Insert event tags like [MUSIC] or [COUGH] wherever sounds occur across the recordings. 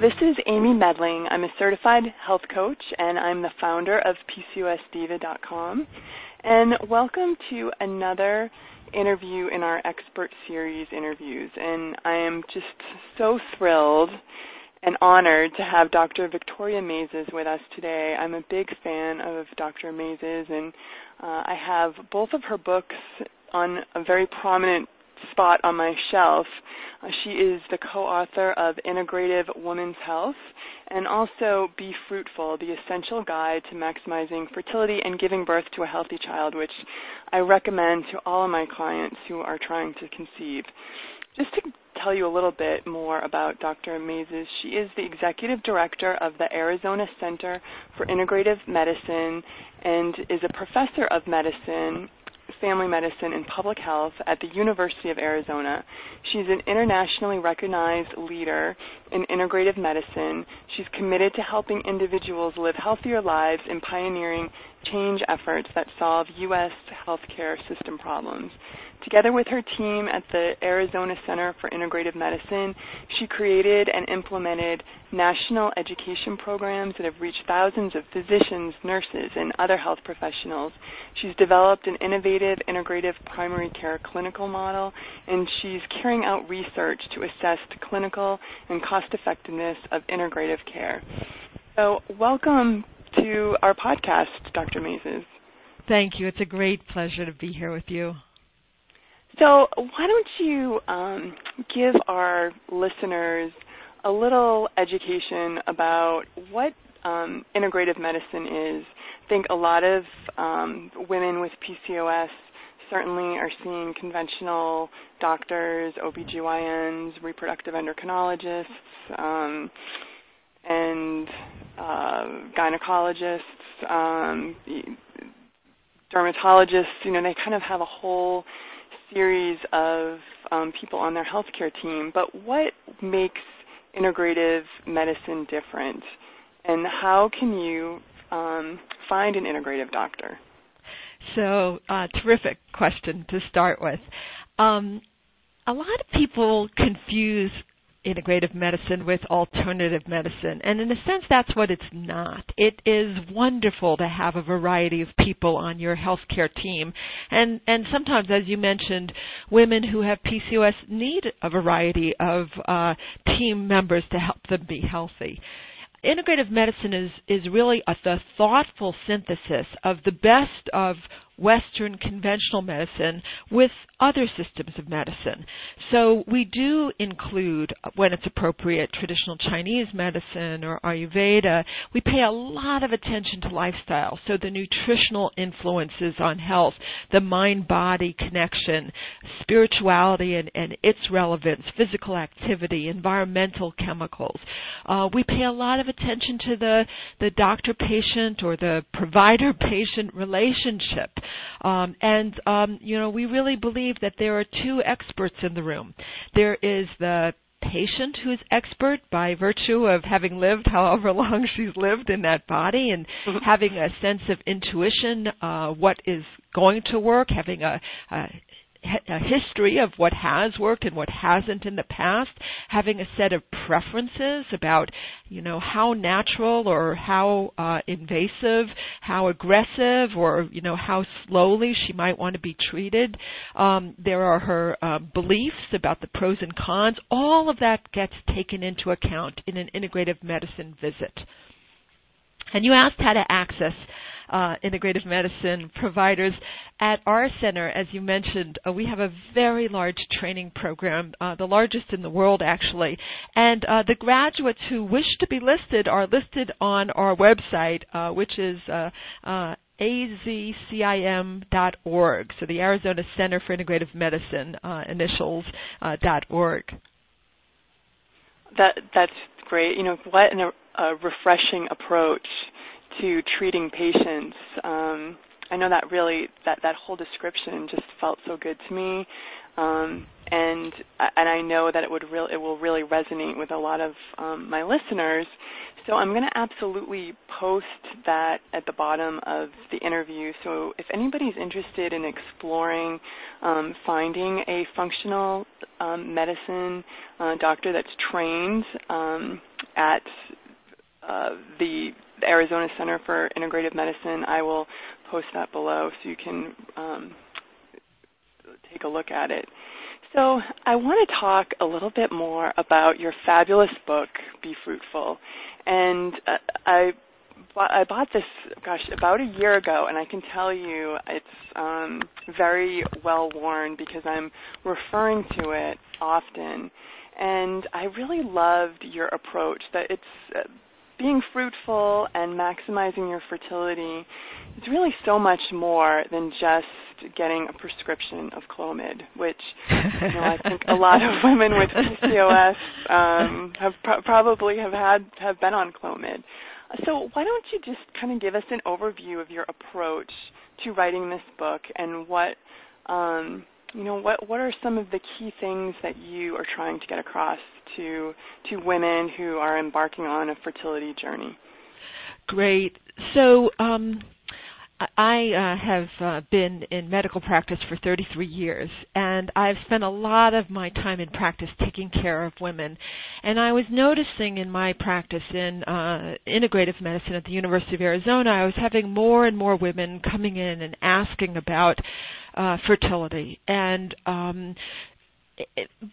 This is Amy Medling. I'm a certified health coach and I'm the founder of PCOSdiva.com. And welcome to another interview in our expert series interviews. And I am just so thrilled and honored to have Dr. Victoria Maizes with us today. I'm a big fan of Dr. Maizes and uh, I have both of her books on a very prominent spot on my shelf. Uh, she is the co-author of Integrative Women's Health and also Be Fruitful, the essential guide to maximizing fertility and giving birth to a healthy child, which I recommend to all of my clients who are trying to conceive. Just to tell you a little bit more about Dr. Maizes, she is the executive director of the Arizona Center for Integrative Medicine and is a professor of medicine family medicine and public health at the University of Arizona. She's an internationally recognized leader in integrative medicine. She's committed to helping individuals live healthier lives and pioneering change efforts that solve U.S. healthcare system problems. Together with her team at the Arizona Center for Integrative Medicine, she created and implemented national education programs that have reached thousands of physicians, nurses, and other health professionals. She's developed an innovative integrative primary care clinical model, and she's carrying out research to assess the clinical and cost effectiveness of integrative care. So, welcome to our podcast, Dr. Maizes. Thank you. It's a great pleasure to be here with you. So, why don't you um, give our listeners a little education about what um, integrative medicine is? I think a lot of um, women with PCOS certainly are seeing conventional doctors, OBGYNs, reproductive endocrinologists, um, and uh, gynecologists, um, dermatologists. You know, they kind of have a whole series of um, people on their healthcare team, but what makes integrative medicine different, and how can you um, find an integrative doctor? So, uh, terrific question to start with. Um, a lot of people confuse integrative medicine with alternative medicine. And in a sense, that's what it's not. It is wonderful to have a variety of people on your healthcare team. And, and sometimes, as you mentioned, women who have PCOS need a variety of uh, team members to help them be healthy integrative medicine is is really a the thoughtful synthesis of the best of Western conventional medicine with other systems of medicine. So we do include, when it's appropriate, traditional Chinese medicine or Ayurveda. We pay a lot of attention to lifestyle, so the nutritional influences on health, the mind-body connection, spirituality and, and its relevance, physical activity, environmental chemicals. Uh, we pay a lot of attention to the, the doctor-patient or the provider-patient relationship. Um, and um, you know, we really believe that there are two experts in the room. There is the patient who is expert by virtue of having lived however [LAUGHS] long she's lived in that body and mm-hmm. having a sense of intuition, uh, what is going to work, having a, a a history of what has worked and what hasn't in the past, having a set of preferences about, you know, how natural or how uh, invasive, how aggressive, or you know, how slowly she might want to be treated. Um, there are her uh, beliefs about the pros and cons. All of that gets taken into account in an integrative medicine visit. And you asked how to access uh, integrative medicine providers. At our center, as you mentioned, uh, we have a very large training program, uh, the largest in the world actually. And uh, the graduates who wish to be listed are listed on our website, uh, which is uh, azcim.org, so the Arizona Center for Integrative Medicine initials dot .org. That that's great. You know what an, a refreshing approach to treating patients. Um, I know that really that that whole description just felt so good to me, um, and and I know that it would real it will really resonate with a lot of um, my listeners. So I'm going to absolutely post that at the bottom of the interview. So if anybody's interested in exploring um, finding a functional um, medicine uh, doctor that's trained um, at uh, the Arizona Center for Integrative Medicine. I will post that below so you can um, take a look at it. So I want to talk a little bit more about your fabulous book, Be Fruitful. And uh, I I bought this, gosh, about a year ago, and I can tell you it's um, very well worn because I'm referring to it often. And I really loved your approach that it's uh, being fruitful and maximizing your fertility is really so much more than just getting a prescription of Clomid, which you know, I think a lot of [LAUGHS] women with PCOS um, have pro- probably have had have been on Clomid. So why don't you just kind of give us an overview of your approach to writing this book and what um, you know what what are some of the key things that you are trying to get across to to women who are embarking on a fertility journey? Great. So um, I uh, have uh, been in medical practice for 33 years, and I've spent a lot of my time in practice taking care of women. And I was noticing in my practice in uh, integrative medicine at the University of Arizona, I was having more and more women coming in and asking about uh, fertility. And um,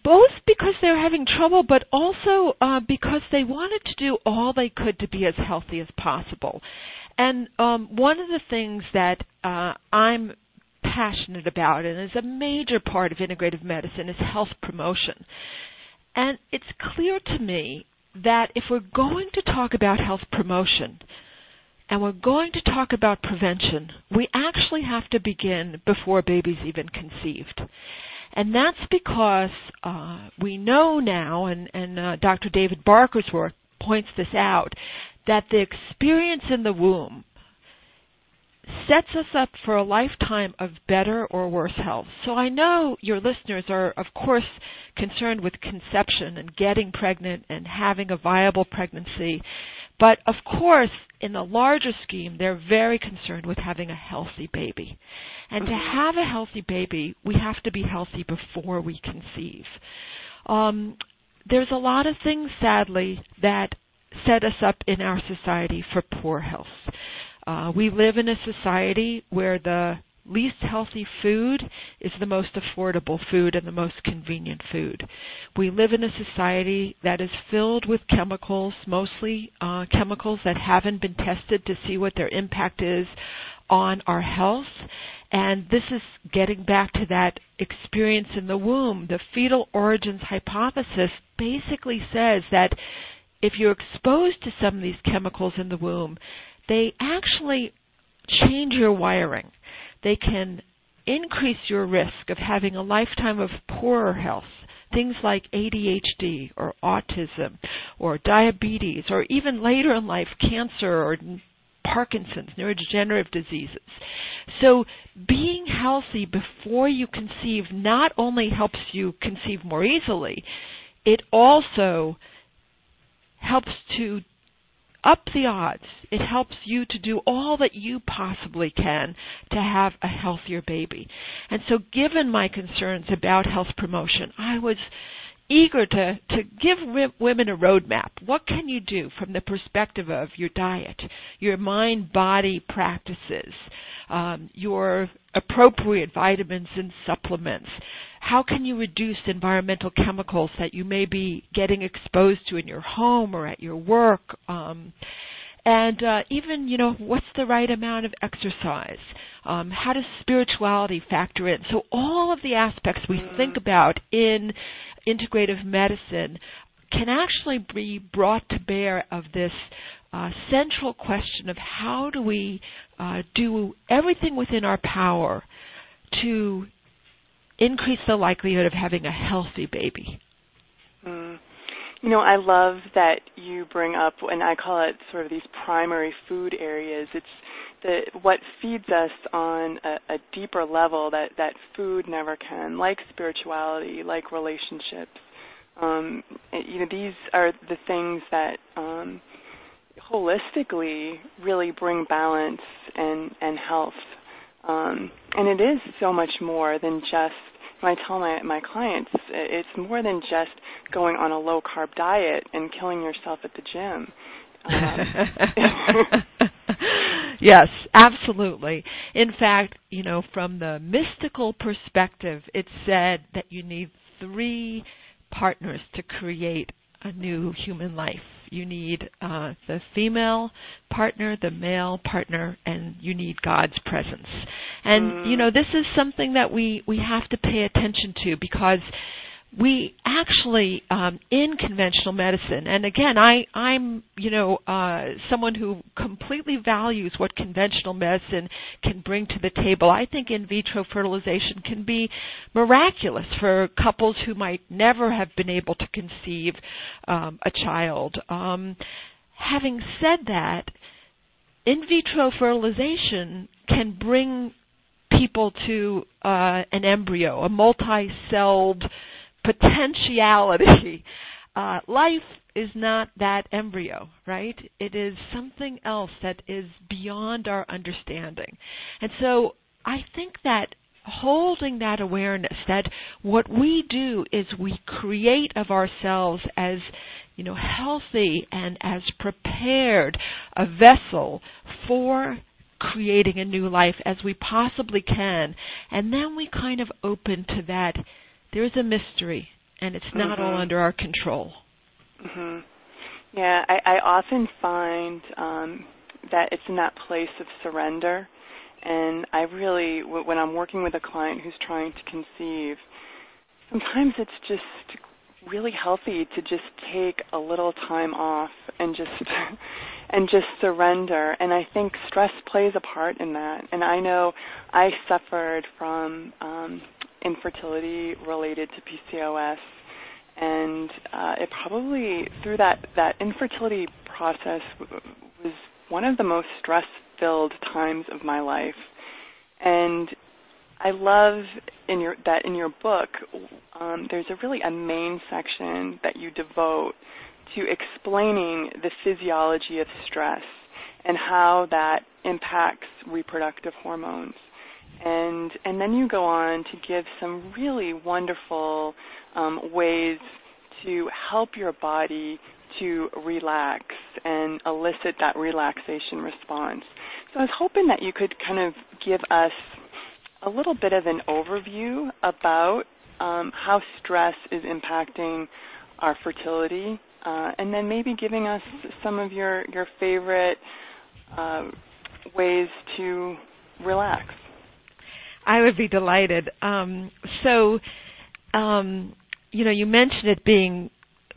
both because they're having trouble, but also uh, because they wanted to do all they could to be as healthy as possible. And um, one of the things that uh, I'm passionate about and is a major part of integrative medicine is health promotion. And it's clear to me that if we're going to talk about health promotion and we're going to talk about prevention, we actually have to begin before baby's even conceived. And that's because uh, we know now, and, and uh, Dr. David Barker's work points this out, that the experience in the womb sets us up for a lifetime of better or worse health. So I know your listeners are, of course, concerned with conception and getting pregnant and having a viable pregnancy. But of course, in the larger scheme, they're very concerned with having a healthy baby. And to mm-hmm. have a healthy baby, we have to be healthy before we conceive. Um, there's a lot of things, sadly, that set us up in our society for poor health. Uh, we live in a society where the least healthy food is the most affordable food and the most convenient food. We live in a society that is filled with chemicals, mostly uh, chemicals that haven't been tested to see what their impact is on our health. And this is getting back to that experience in the womb. The fetal origins hypothesis basically says that if you're exposed to some of these chemicals in the womb, they actually change your wiring. They can increase your risk of having a lifetime of poorer health. Things like ADHD or autism or diabetes or even later in life cancer or Parkinson's, neurodegenerative diseases. So being healthy before you conceive not only helps you conceive more easily, it also helps to up the odds. It helps you to do all that you possibly can to have a healthier baby. And so given my concerns about health promotion, I was eager to, to give women a roadmap. What can you do from the perspective of your diet, your mind body practices, um, your appropriate vitamins and supplements? How can you reduce environmental chemicals that you may be getting exposed to in your home or at your work? Um, and uh, even, you know, what's the right amount of exercise? Um, how does spirituality factor in? So all of the aspects we think about in integrative medicine can actually be brought to bear of this uh, central question of how do we uh, do everything within our power to increase the likelihood of having a healthy baby. Mm. You know, I love that you bring up, and I call it sort of these primary food areas. It's the what feeds us on a, a deeper level that that food never can, like spirituality, like relationships. Um, you know, these are the things that um, holistically really bring balance and and health. Um, and it is so much more than just when I tell my my clients, it's more than just going on a low carb diet and killing yourself at the gym. Um, [LAUGHS] yes, absolutely. In fact, you know, from the mystical perspective, it's said that you need three partners to create a new human life. You need uh, the female partner, the male partner, and you need God's presence. And mm. you know, this is something that we we have to pay attention to because we actually um, in conventional medicine and again i i'm you know uh, someone who completely values what conventional medicine can bring to the table. I think in vitro fertilization can be miraculous for couples who might never have been able to conceive um, a child. Um, having said that in vitro fertilization can bring people to uh, an embryo a multi-celled potentiality. [LAUGHS] Uh, life is not that embryo, right? It is something else that is beyond our understanding. And so I think that holding that awareness that what we do is we create of ourselves as you know healthy and as prepared a vessel for creating a new life as we possibly can and then we kind of open to that there's a mystery, and it's not mm-hmm. all under our control. hmm Yeah, I, I often find um, that it's in that place of surrender, and I really, when I'm working with a client who's trying to conceive, sometimes it's just really healthy to just take a little time off and just [LAUGHS] and just surrender and i think stress plays a part in that and i know i suffered from um infertility related to PCOS, and uh, it probably through that that infertility process was one of the most stress-filled times of my life, and I love in your that in your book um, there's a really a main section that you devote to explaining the physiology of stress and how that impacts reproductive hormones and and then you go on to give some really wonderful um, ways to help your body to relax and elicit that relaxation response. So I was hoping that you could kind of give us a little bit of an overview about um, how stress is impacting our fertility, uh, and then maybe giving us some of your your favorite uh, ways to relax. I would be delighted. Um, so, um, you know, you mentioned it being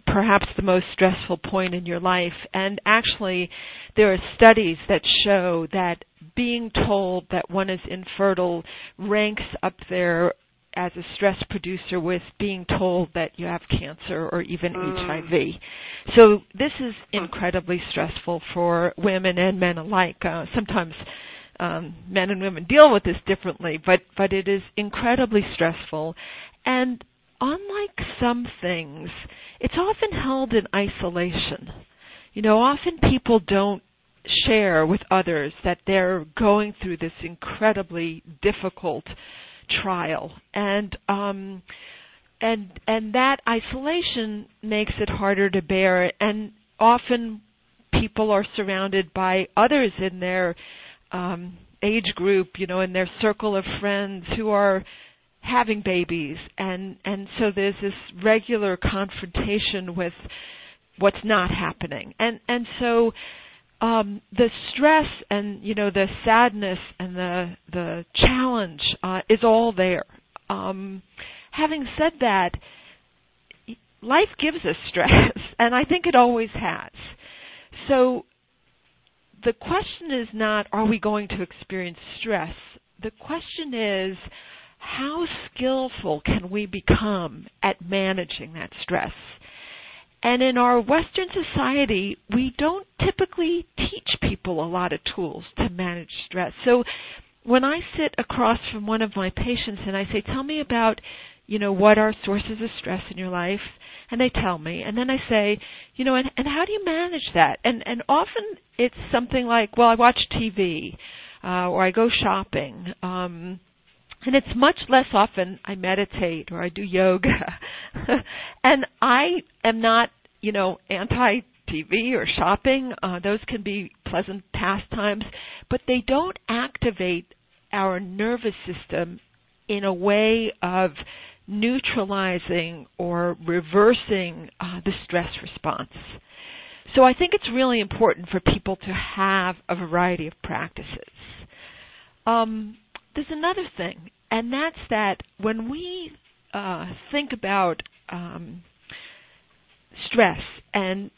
perhaps the most stressful point in your life, and actually, there are studies that show that being told that one is infertile ranks up there as a stress producer with being told that you have cancer or even mm. HIV. So this is incredibly stressful for women and men alike. Uh, sometimes um, men and women deal with this differently, but but it is incredibly stressful, and unlike some things, it's often held in isolation. You know, often people don't share with others that they're going through this incredibly difficult trial, and um, and and that isolation makes it harder to bear, and often people are surrounded by others in their um, age group, you know, in their circle of friends who are having babies, and and so there's this regular confrontation with what's not happening, and and so um, the stress and you know the sadness and the the challenge uh, is all there. Um, having said that, life gives us stress, [LAUGHS] and I think it always has. So the question is not, are we going to experience stress? The question is, how skillful can we become at managing that stress? And in our Western society, we don't typically teach people a lot of tools to manage stress. So when I sit across from one of my patients and I say, tell me about, you know, what are sources of stress in your life, and they tell me and then I say, you know, and, and how do you manage that? And and often it's something like, well, I watch TV uh, or I go shopping. Um, and it's much less often I meditate or I do yoga. [LAUGHS] and I am not, you know, anti TV or shopping. Uh, those can be pleasant pastimes, but they don't activate our nervous system in a way of neutralizing or reversing uh, the stress response. So I think it's really important for people to have a variety of practices. Um, there's another thing, and that's that when we uh, think about um, stress and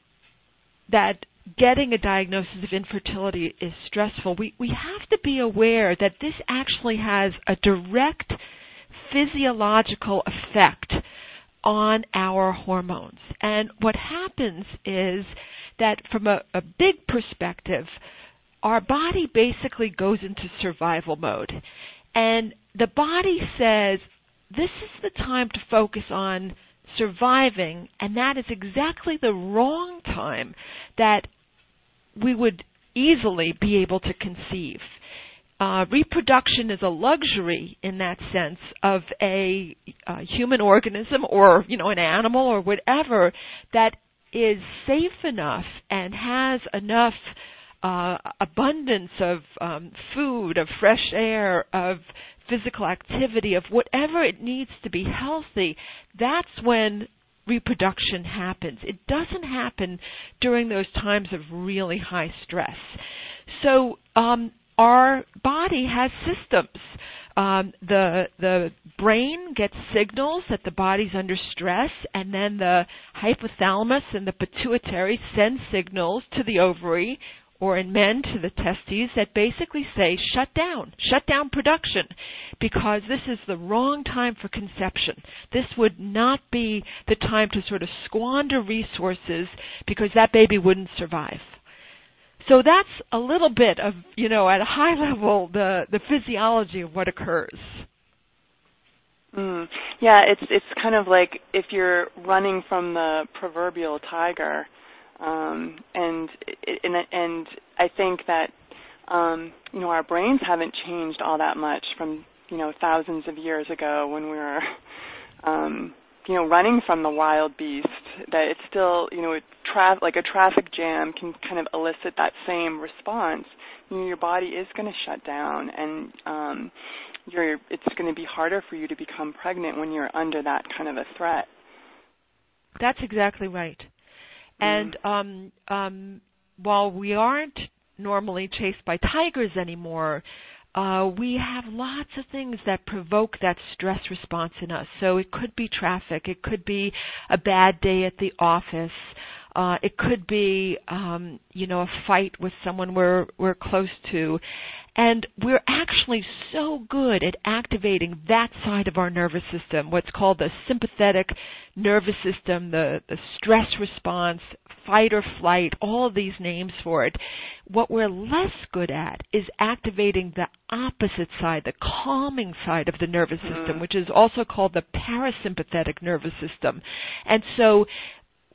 that getting a diagnosis of infertility is stressful, we, we have to be aware that this actually has a direct physiological effect on our hormones. And what happens is that from a, a big perspective, our body basically goes into survival mode. And the body says, this is the time to focus on surviving, and that is exactly the wrong time that we would easily be able to conceive. Uh, reproduction is a luxury in that sense of a, a human organism or you know an animal or whatever that is safe enough and has enough uh, abundance of um, food, of fresh air, of physical activity, of whatever it needs to be healthy, that's when reproduction happens. It doesn't happen during those times of really high stress. So um, our body has systems. Um, the the brain gets signals that the body's under stress, and then the hypothalamus and the pituitary send signals to the ovary, or in men to the testes that basically say shut down, shut down production because this is the wrong time for conception. This would not be the time to sort of squander resources because that baby wouldn't survive. So that's a little bit of, you know, at a high [LAUGHS] level the the physiology of what occurs. Mm. Yeah, it's it's kind of like if you're running from the proverbial tiger um, and, and and I think that um, you know our brains haven't changed all that much from you know thousands of years ago when we were [LAUGHS] um, you know running from the wild beast. That it's still you know tra- like a traffic jam can kind of elicit that same response. You know, your body is going to shut down, and um, you're it's going to be harder for you to become pregnant when you're under that kind of a threat. That's exactly right. And mm. um, um, while we aren't normally chased by tigers anymore, uh, we have lots of things that provoke that stress response in us. So it could be traffic, it could be a bad day at the office, uh, it could be, um, you know, a fight with someone we're we're close to, and we're actually so good at activating that side of our nervous system, what's called the sympathetic nervous system, the, the stress response, fight or flight, all these names for it. What we're less good at is activating the opposite side, the calming side of the nervous system, mm-hmm. which is also called the parasympathetic nervous system. And so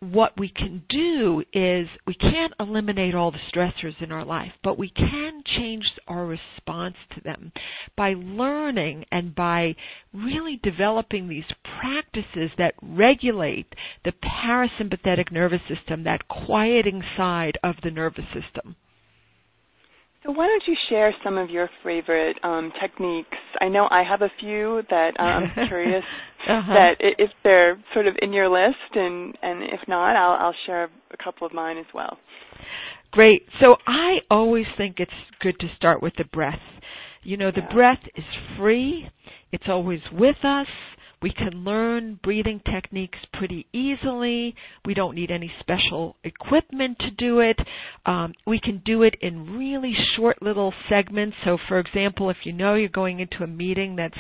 what we can do is we can't eliminate all the stressors in our life, but we can change our response to them by learning and by really developing these practices that regulate the parasympathetic nervous system, that quieting side of the nervous system. So why don't you share some of your favorite um, techniques? I know I have a few that uh, I'm [LAUGHS] curious uh-huh. that if they're sort of in your list, and and if not, I'll I'll share a couple of mine as well. Great. So I always think it's good to start with the breath. You know, the yeah. breath is free. It's always with us. We can learn breathing techniques pretty easily. We don't need any special equipment to do it. Um, we can do it in really short little segments. So, for example, if you know you're going into a meeting that's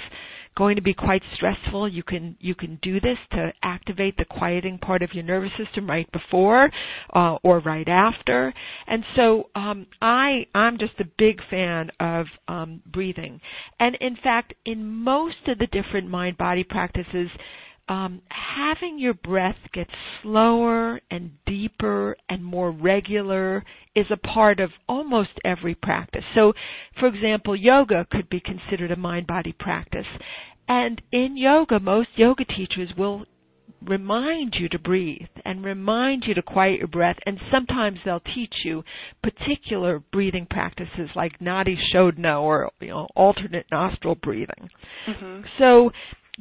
going to be quite stressful, you can you can do this to activate the quieting part of your nervous system right before uh, or right after. And so um, I I'm just a big fan of um, breathing. And in fact, in most of the different mind body practices. Um, having your breath get slower and deeper and more regular is a part of almost every practice. So, for example, yoga could be considered a mind body practice. And in yoga, most yoga teachers will remind you to breathe and remind you to quiet your breath and sometimes they'll teach you particular breathing practices like nadi shodhana or you know alternate nostril breathing mm-hmm. so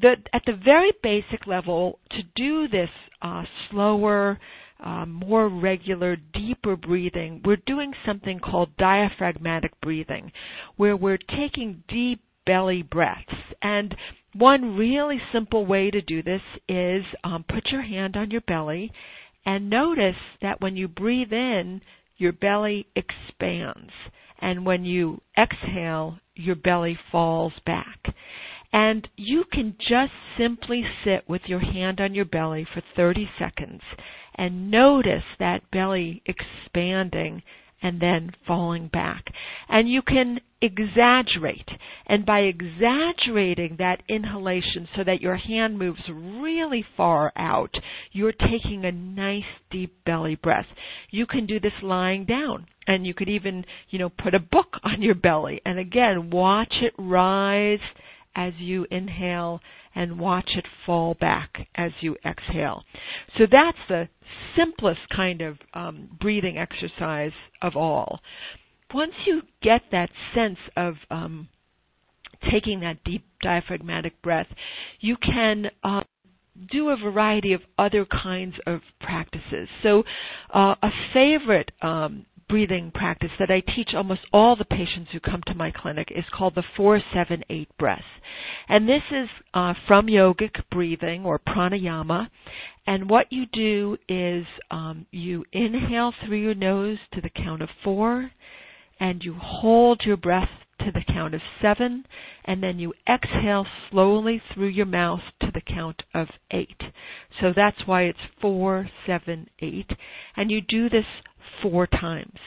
the, at the very basic level to do this uh, slower uh, more regular, deeper breathing, we're doing something called diaphragmatic breathing, where we're taking deep belly breaths. And one really simple way to do this is um, put your hand on your belly and notice that when you breathe in, your belly expands. And when you exhale, your belly falls back. And you can just simply sit with your hand on your belly for 30 seconds and notice that belly expanding and then falling back. And you can exaggerate. And by exaggerating that inhalation so that your hand moves really far out, you're taking a nice deep belly breath. You can do this lying down. And you could even, you know, put a book [LAUGHS] on your belly. And again, watch it rise as you inhale and watch it fall back as you exhale. So that's the simplest kind of um, breathing exercise of all. Once you get that sense of um, taking that deep diaphragmatic breath, you can uh, do a variety of other kinds of practices. So, uh, a favorite um, breathing practice that I teach almost all the patients who come to my clinic is called the 478 breath. And this is uh, from yogic breathing or pranayama. And what you do is um, you inhale through your nose to the count of four, and you hold your breath to the count of seven, and then you exhale slowly through your mouth to the count of eight. So that's why it's four, seven, eight. And you do this four times.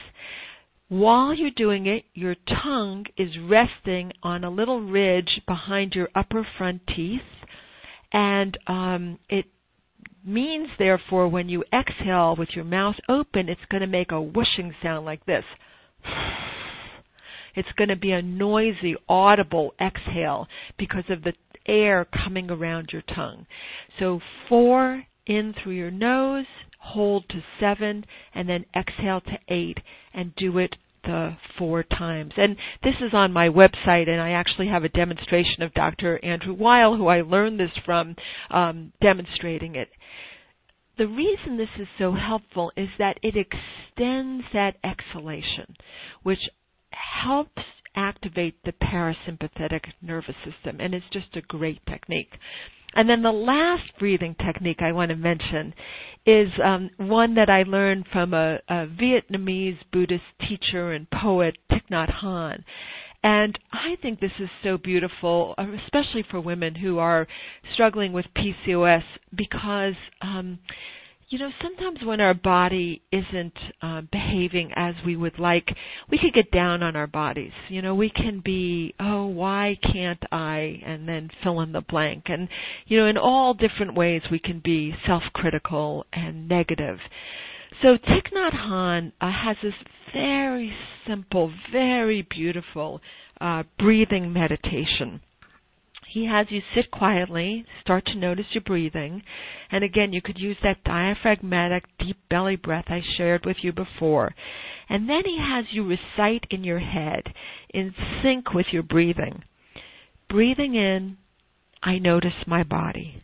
While you're doing it, your tongue is resting on a little ridge behind your upper front teeth, and um, it means, therefore, when you exhale with your mouth open, it's going to make a whooshing sound like this. It's going to be a noisy, audible exhale because of the air coming around your tongue. So four in through your nose, hold to seven, and then exhale to eight, and do it the four times. And this is on my website, and I actually have a demonstration of Dr. Andrew Weil, who I learned this from, um, demonstrating it. The reason this is so helpful is that it extends that exhalation, which helps activate the parasympathetic nervous system, and it's just a great technique. And then the last breathing technique I want to mention is um, one that I learned from a, a Vietnamese Buddhist teacher and poet, Thich Nhat Hanh. And I think this is so beautiful, especially for women who are struggling with PCOS, because um, you know, sometimes when our body isn't uh, behaving as we would like, we could get down on our bodies. You know, we can be, oh, why can't I? And then fill in the blank. And, you know, in all different ways we can be self-critical and negative. So Thich Nhat Hanh uh, has this very simple, very beautiful uh, breathing meditation he has you sit quietly, start to notice your breathing, and again, you could use that diaphragmatic deep belly breath I shared with you before. And then he has you recite in your head, in sync with your breathing. Breathing in, I notice my body.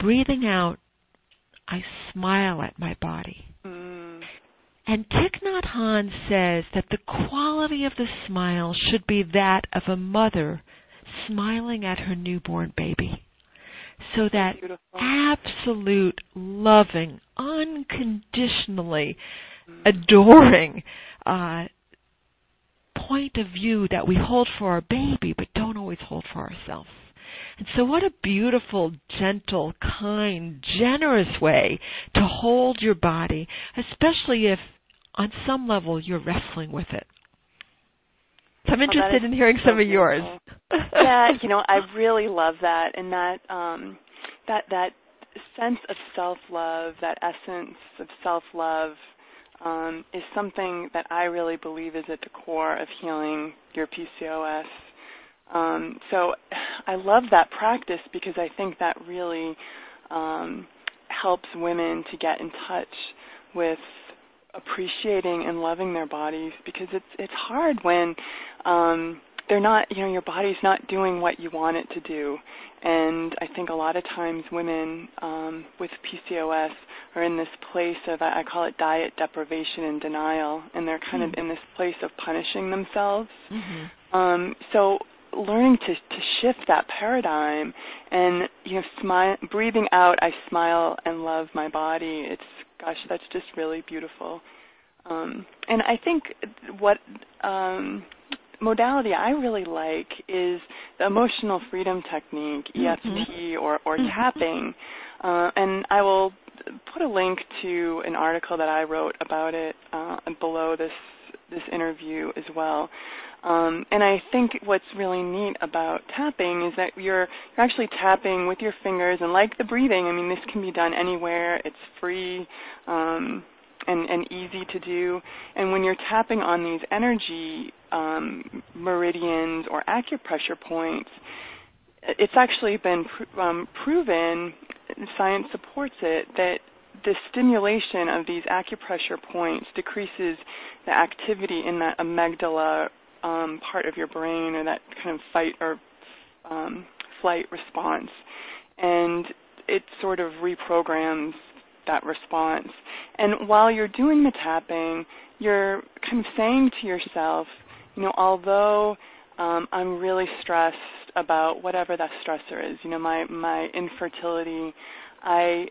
Breathing out, I smile at my body. Mm. And Thich Nhat Hanh says that the quality of the smile should be that of a mother smiling at her newborn baby. So that Beautiful. absolute, loving, unconditionally adoring uh, point of view that we hold for our baby but don't always hold for ourselves. And so, what a beautiful, gentle, kind, generous way to hold your body, especially if on some level you're wrestling with it. I'm interested oh, in hearing so some of yours. yeah, you know, I really love that, and that um, that that sense of self-love, that essence of self-love, um, is something that I really believe is at the core of healing your PCOS. Um, so I love that practice because I think that really um, helps women to get in touch with appreciating and loving their bodies because it's it's hard when um they're not you know your body's not doing what you want it to do and i think a lot of times women um with pcos are in this place of i call it diet deprivation and denial and they're kind mm-hmm. of in this place of punishing themselves mm-hmm. um so learning to to shift that paradigm and you know smile breathing out i smile and love my body it's gosh, that's just really beautiful. Um, and I think what um, modality I really like is the emotional freedom technique, EFT mm-hmm. or, or mm-hmm. tapping. Uh, and I will put a link to an article that I wrote about it uh, below this this interview as well. Um, and I think what's really neat about tapping is that you're you're actually tapping with your fingers, and like the breathing, I mean, this can be done anywhere. It's free um, and and easy to do. And when you're tapping on these energy um, meridians or acupressure points, it's actually been pr- um, proven. Science supports it that the stimulation of these acupressure points decreases the activity in that amygdala um, part of your brain or that kind of fight or um, flight response. And it sort of reprograms that response. And while you're doing the tapping, you're kind of saying to yourself, you know, although um, I'm really stressed about whatever that stressor is, you know, my, my infertility, I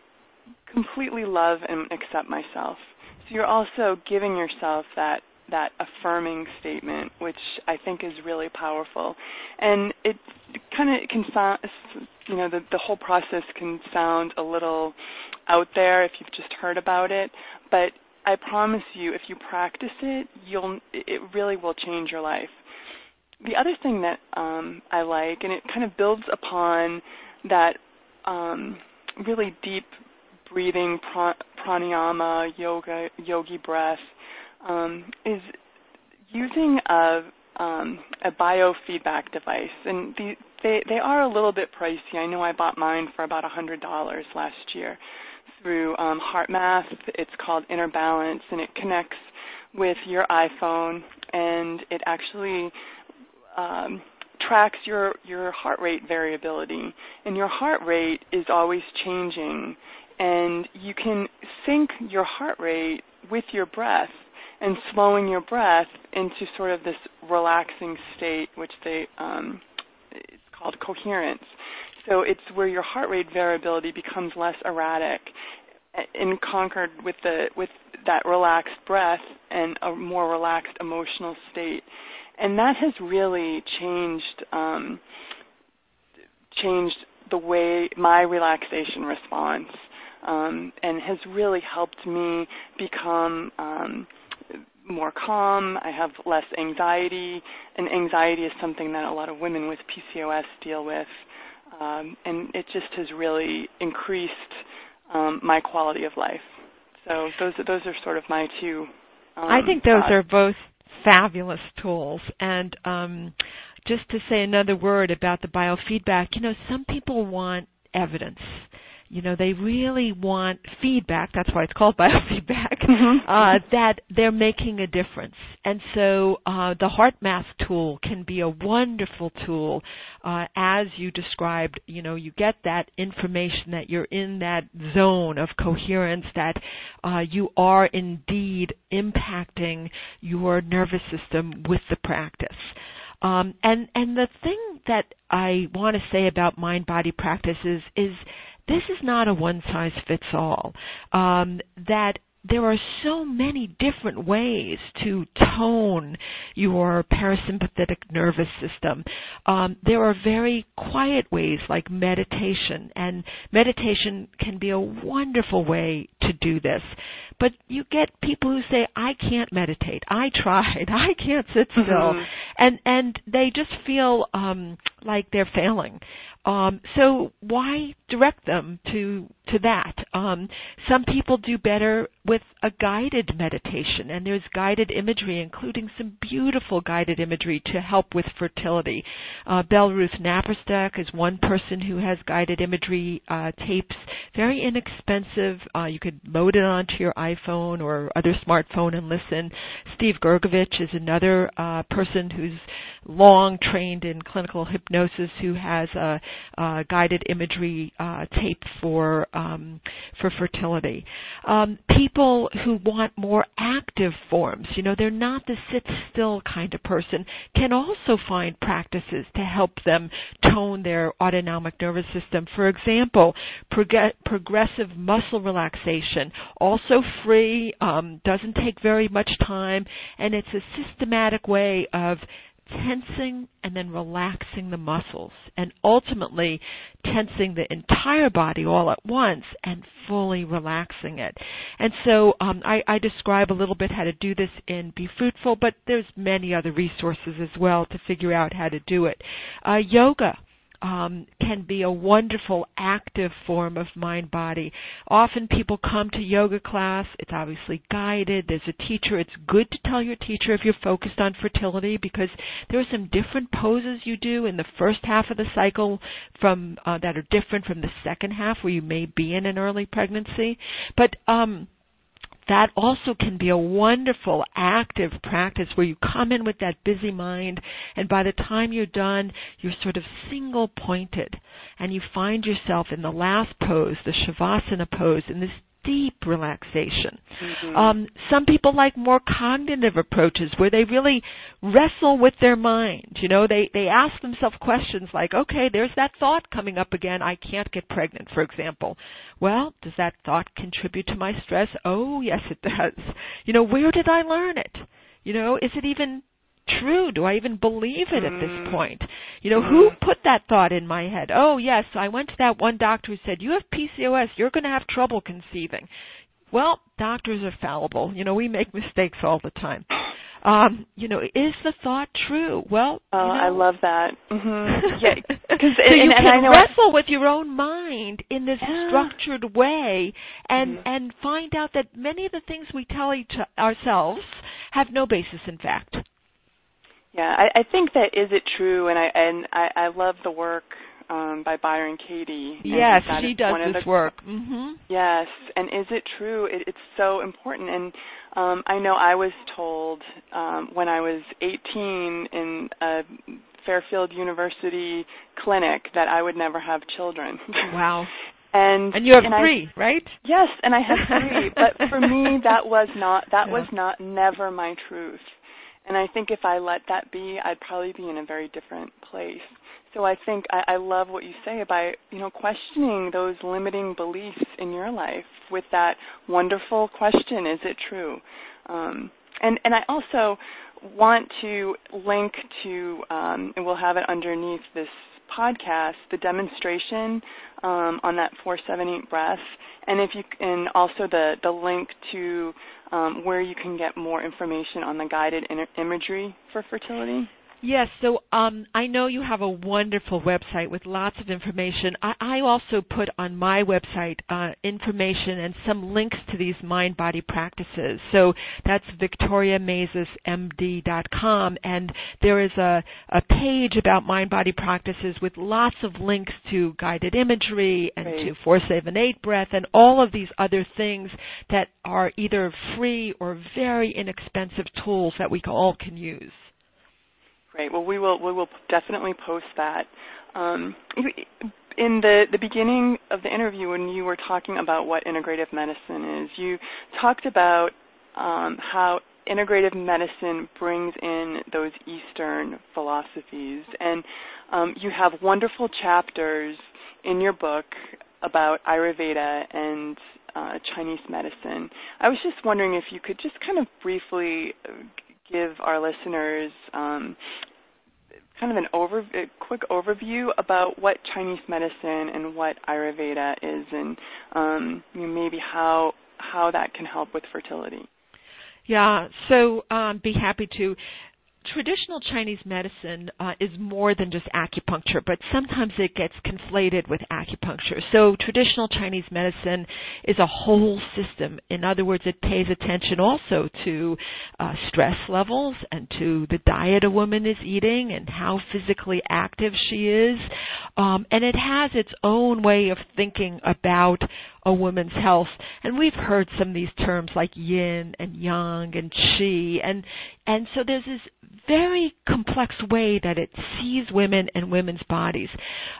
completely love and accept myself. So you're also giving yourself that that affirming statement, which I think is really powerful. And it kind of can sound, you know, the, the whole process can sound a little out there if you've just heard about it, but I promise you, if you practice it, you'll, it really will change your life. The other thing that um, I like, and it kind of builds upon that um, really deep breathing pranayama, yoga, yogi breath, um, is using a um, a biofeedback device, and the, they they are a little bit pricey. I know I bought mine for about a hundred dollars last year through um, HeartMath. It's called Inner Balance, and it connects with your iPhone, and it actually um, tracks your your heart rate variability. And your heart rate is always changing, and you can sync your heart rate with your breath and slowing your breath into sort of this relaxing state, which they um, it's called coherence. So it's where your heart rate variability becomes less erratic, in conquered with the with that relaxed breath and a more relaxed emotional state, and that has really changed um, changed the way my relaxation response, um, and has really helped me become um, more calm. I have less anxiety, and anxiety is something that a lot of women with PCOS deal with. Um, and it just has really increased um, my quality of life. So those those are sort of my two. Um, I think those thoughts. are both fabulous tools, and um, just to say another word about the biofeedback, you know, some people want evidence you know they really want feedback that's why it's called [LAUGHS] biofeedback mm-hmm. uh, that they're making a difference and so uh, the HeartMath tool can be a wonderful tool uh, as you described you know you get that information that you're in that zone of coherence that uh, you are indeed impacting your nervous system with the practice um, and and the thing that I want to say about mind body practices is this is not a one size fits all. Um, that there are so many different ways to tone your parasympathetic nervous system. Um, there are very quiet ways like meditation, and meditation can be a wonderful way to do this. But you get people who say, "I can't meditate. I tried. [LAUGHS] I can't sit still," mm-hmm. and and they just feel um, like they're failing. Um, so why direct them to to that. Um, some people do better with a guided meditation, and there's guided imagery, including some beautiful guided imagery to help with fertility. Uh, Belleruth Naparstek is one person who has guided imagery uh, tapes, very inexpensive. Uh, you could load it onto your iPhone or other smartphone and listen. Steve Gurgevich is another uh, person who's long trained in clinical hypnosis who has a, a guided imagery uh, tape for um, for fertility. Um, people who want more active forms, you know, they're not the sit still kind of person, can also find practices to help them tone their autonomic nervous system. For example, prog- progressive muscle relaxation, also free, um, doesn't take very much time, and it's a systematic way of tensing and then relaxing the muscles and ultimately tensing the entire body all at once and fully relaxing it. And so um, I, I, describe a little bit how to do this in Be Fruitful, but there's many other resources as well to figure out how to do it. Uh, yoga um, can be a wonderful active form of mind body. Often people come to yoga class, it's obviously guided, there's a teacher. It's good to tell your teacher if you're focused on fertility because there are some different poses you do in the first half of the cycle from uh, that are different from the second half where you may be in an early pregnancy. But um, that also can be a wonderful active practice where you come in with that busy mind and by the time you're done you're sort of single pointed and you find yourself in the last pose the shavasana pose in this deep relaxation. Mm-hmm. Um, some people like more cognitive approaches where they really wrestle with their mind. You know, they they ask themselves questions like, "Okay, there's that thought coming up again. I can't get pregnant," for example. Well, does that thought contribute to my stress? Oh, yes, it does. You know, where did I learn it? You know, is it even true? Do I even believe it at this mm. point? You know, who mm. put that thought in my head? Oh, yes, I went to that one doctor who said, You have PCOS, you're going to have trouble conceiving. Well, doctors are fallible. You know, we make [LAUGHS] mistakes all the time. Um, you know, is the thought true? Well, oh, you know, I love that. Mm-hmm. Yeah, [LAUGHS] so and, you and, can wrestle with your own mind in this yeah. structured way, and mm-hmm. and find out that many of the things we tell each ourselves have no basis in fact. Yeah, I, I think that is it true, and I and I, I love the work um, by Byron Katie. Yes, she does this the, work. Mm-hmm. Yes, and is it true? It, it's so important, and um, I know I was told um, when I was 18 in a Fairfield University clinic that I would never have children. [LAUGHS] Wow. and and you have and three, I, right? Yes, and I have three. but for me, [LAUGHS] that was not that yeah. was not never my truth. And I think if I let that be, I'd probably be in a very different place. So I think I, I love what you say about you know questioning those limiting beliefs in your life with that wonderful question: Is it true? Um, and and I also want to link to, um, and we'll have it underneath this podcast, the demonstration um, on that four seven eight breath, and if you and also the the link to um, where you can get more information on the guided imagery for fertility. Yes, so um, I know you have a wonderful website with lots of information. I, I also put on my website uh, information and some links to these mind body practices. So that's victoriamaizesmd.com, and there is a, a page about mind body practices with lots of links to guided imagery and Great. to 478 breath and all of these other things that are either free or very inexpensive tools that we all can use. Great. Well, we will we will definitely post that. Um, in the the beginning of the interview, when you were talking about what integrative medicine is, you talked about um, how integrative medicine brings in those Eastern philosophies, and um, you have wonderful chapters in your book about Ayurveda and uh, Chinese medicine. I was just wondering if you could just kind of briefly give our listeners um, kind of an over, a quick overview about what Chinese medicine and what Ayurveda is, and um, maybe how how that can help with fertility. Yeah, so um, be happy to. Traditional Chinese medicine uh, is more than just acupuncture, but sometimes it gets conflated with acupuncture. So traditional Chinese medicine is a whole system. In other words, it pays attention also to uh, stress levels and to the diet a woman is eating and how physically active she is. Um, and it has its own way of thinking about a woman's health. And we've heard some of these terms like yin and yang and qi and and so there's this very complex way that it sees women and women's bodies.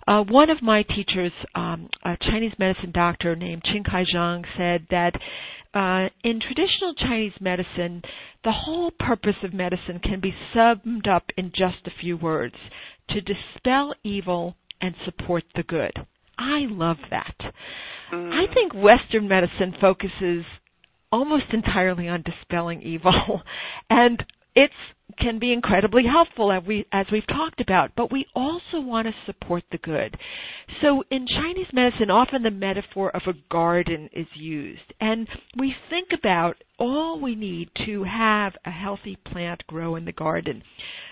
Uh, one of my teachers, um, a Chinese medicine doctor named Qin Kai Zhang, said that uh, in traditional Chinese medicine, the whole purpose of medicine can be summed up in just a few words to dispel evil and support the good. I love that. Mm. I think Western medicine focuses almost entirely on dispelling evil. [LAUGHS] and it's can be incredibly helpful as we as we've talked about, but we also want to support the good. So in Chinese medicine often the metaphor of a garden is used and we think about all we need to have a healthy plant grow in the garden.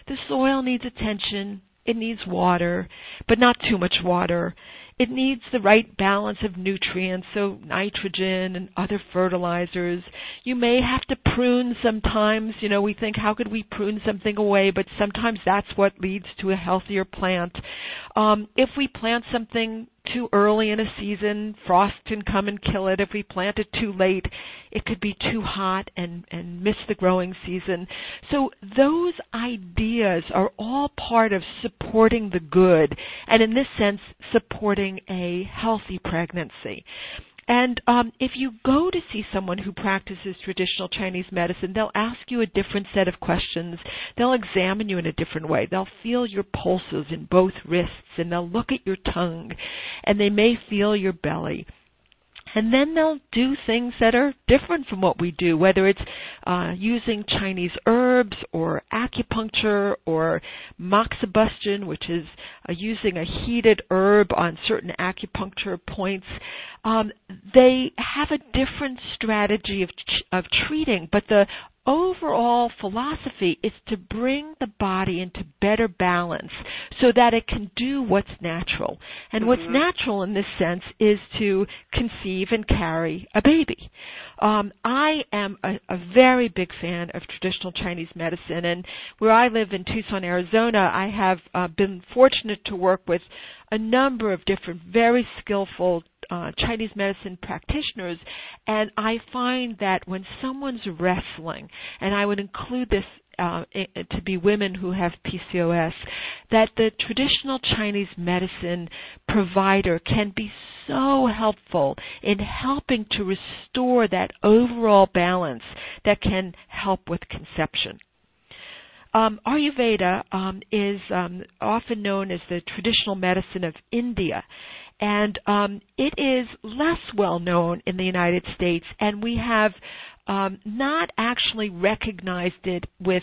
The soil needs attention, it needs water, but not too much water. It needs the right balance of nutrients, so nitrogen and other fertilizers. You may have to prune sometimes. You know, we think, how could we prune something away? But sometimes that's what leads to a healthier plant. Um, if we plant something too early in a season, frost can come and kill it. If we plant it too late, it could be too hot and, and miss the growing season. So those ideas are all part of supporting the good, and in this sense, supporting a healthy pregnancy. And um, if you go to see someone who practices traditional Chinese medicine, they'll ask you a different set of questions. They'll examine you in a different way. They'll feel your pulses in both wrists, and they'll look at your tongue, and they may feel your belly and then they'll do things that are different from what we do, whether it's uh, using Chinese herbs or acupuncture or moxibustion, which is uh, using a heated herb on certain acupuncture points. Um, they have a different strategy of of treating, but the overall philosophy is to bring the body into better balance so that it can do what's natural. And mm-hmm. what's natural in this sense is to conceive and carry a baby. Um, I am a, a very big fan of traditional Chinese medicine, and where I live in Tucson, Arizona, I have uh, been fortunate to work with a number of different very skillful uh, Chinese medicine practitioners, and I find that when someone's wrestling, and I would include this uh, to be women who have PCOS, that the traditional Chinese medicine provider can be so helpful in helping to restore that overall balance that can help with conception. Um, Ayurveda um, is um, often known as the traditional medicine of India, and um, it is less well known in the United States, and we have um, not actually recognized it with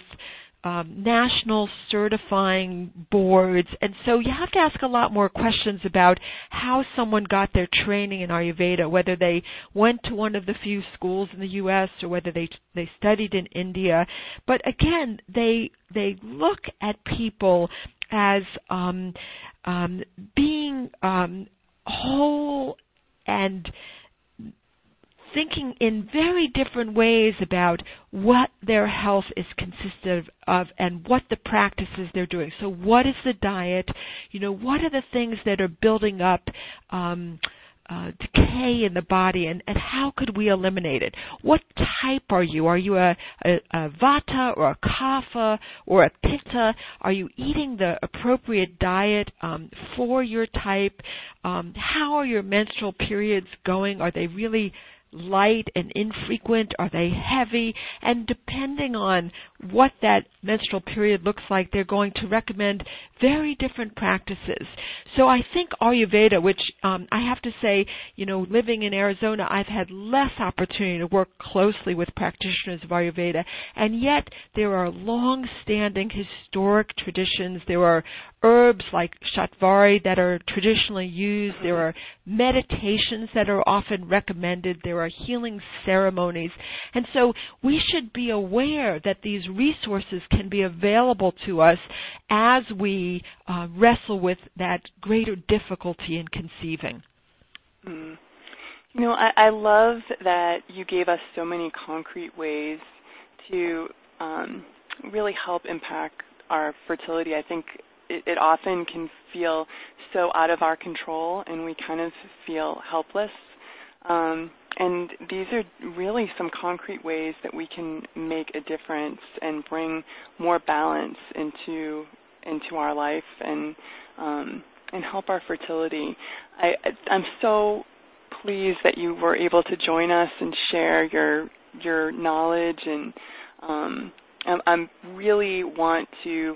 um, national certifying boards, and so you have to ask a lot more questions about how someone got their training in Ayurveda, whether they went to one of the few schools in the U.S. or whether they they studied in India. But again, they they look at people as um, um, being um, whole and thinking in very different ways about what their health is consisted of and what the practices they're doing. So, what is the diet? You know, what are the things that are building up um, uh, decay in the body, and, and how could we eliminate it? What type are you? Are you a, a, a vata or a kapha or a pitta? Are you eating the appropriate diet um, for your type? Um, how are your menstrual periods going? Are they really light and infrequent? Are they heavy? And depending on what that menstrual period looks like, they're going to recommend very different practices. So I think Ayurveda, which um, I have to say, you know, living in Arizona, I've had less opportunity to work closely with practitioners of Ayurveda, and yet there are long-standing historic traditions. There are herbs like shatavari that are traditionally used. There are meditations that are often recommended. There are healing ceremonies. And so we should be aware that these resources can be available to us as we uh, wrestle with that greater difficulty in conceiving. Mm. You know, I, I love that you gave us so many concrete ways to um, really help impact our fertility. I think it, it often can feel so out of our control, and we kind of feel helpless. Um, and these are really some concrete ways that we can make a difference and bring more balance into into our life and um, and help our fertility. I, I'm so pleased that you were able to join us and share your your knowledge and um, I, really want to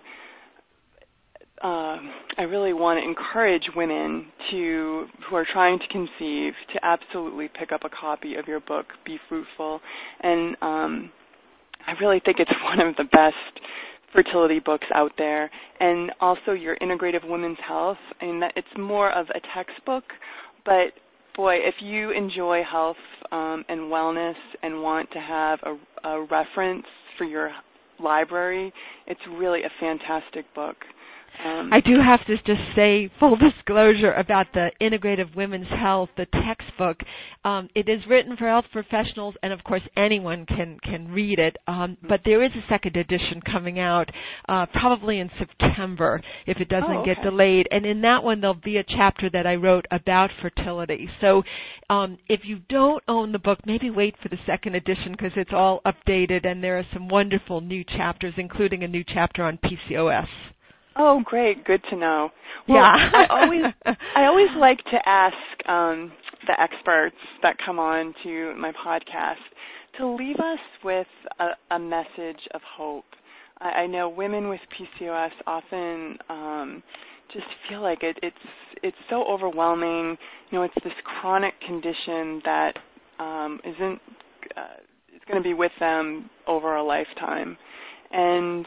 uh, I really want to encourage women to who are trying to conceive to absolutely pick up a copy of your book, Be Fruitful, and um, I really think it's [LAUGHS] one of the best fertility books out there, and also your Integrative Women's Health. and that it's more of a textbook, but boy, if you enjoy health um, and wellness and want to have a, a reference for your library, it's really a fantastic book. Um, I do have to just say full [LAUGHS] disclosure about the Integrative Women's Health, the textbook. Um, it is written for health professionals, and of course anyone can can read it. Um, mm-hmm. but there is a second edition coming out, uh, probably in September if it doesn't oh, okay. get delayed. And in that one, there'll be a chapter that I wrote about fertility. So um, if you don't own the book, maybe wait for the second edition because it's all updated and there are some wonderful new chapters, including a new chapter on PCOS. Oh, great! Good to know. Well, yeah, I always [LAUGHS] I always like to ask um, the experts that come on to my podcast to leave us with a, a message of hope. I, I know women with PCOS often um, just feel like it, it's it's so overwhelming. You know, it's this chronic condition that um, isn't uh, is going to be with them over a lifetime, and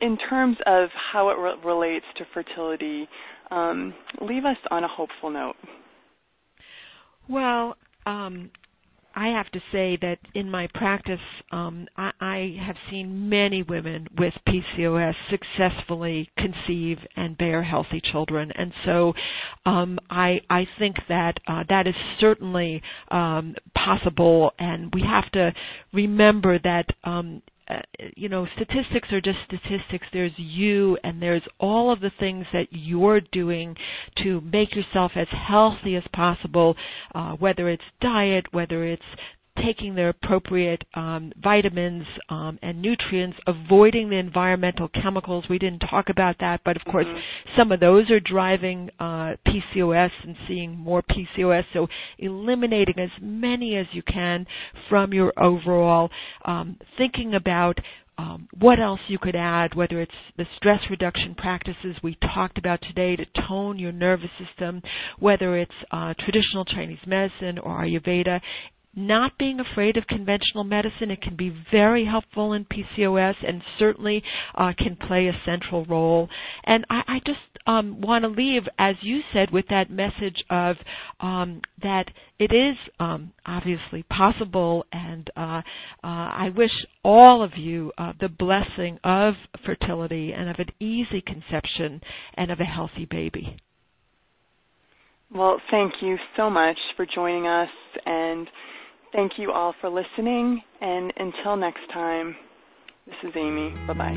in terms of how it re- relates to fertility, um, leave us on a hopeful note. Well, um, I have to say that in my practice, um, I, I have seen many women with PCOS successfully conceive and bear healthy children, and so um, I, I think that uh, that is certainly um, possible, and we have to remember that um, you know, statistics are just statistics. There's you and there's all of the things that you're doing to make yourself as healthy as possible, uh, whether it's diet, whether it's taking the appropriate um, vitamins um, and nutrients, avoiding the environmental chemicals. We didn't talk about that, but of course, mm-hmm. some of those are driving uh, PCOS and seeing more PCOS. So, eliminating as many as you can from your overall um, thinking about um, what else you could add, whether it's the stress reduction practices we talked about today to tone your nervous system, whether it's uh, traditional Chinese medicine or Ayurveda, not being afraid of conventional medicine. It can be very helpful in PCOS and certainly uh, can play a central role. And I, I just um, want to leave, as you said, with that message of um, that it is um, obviously possible, and uh, uh, I wish all of you uh, the blessing of fertility and of an easy conception and of a healthy baby. Well, thank you so much for joining us and Thank you all for listening, and until next time, this is Amy. Bye bye.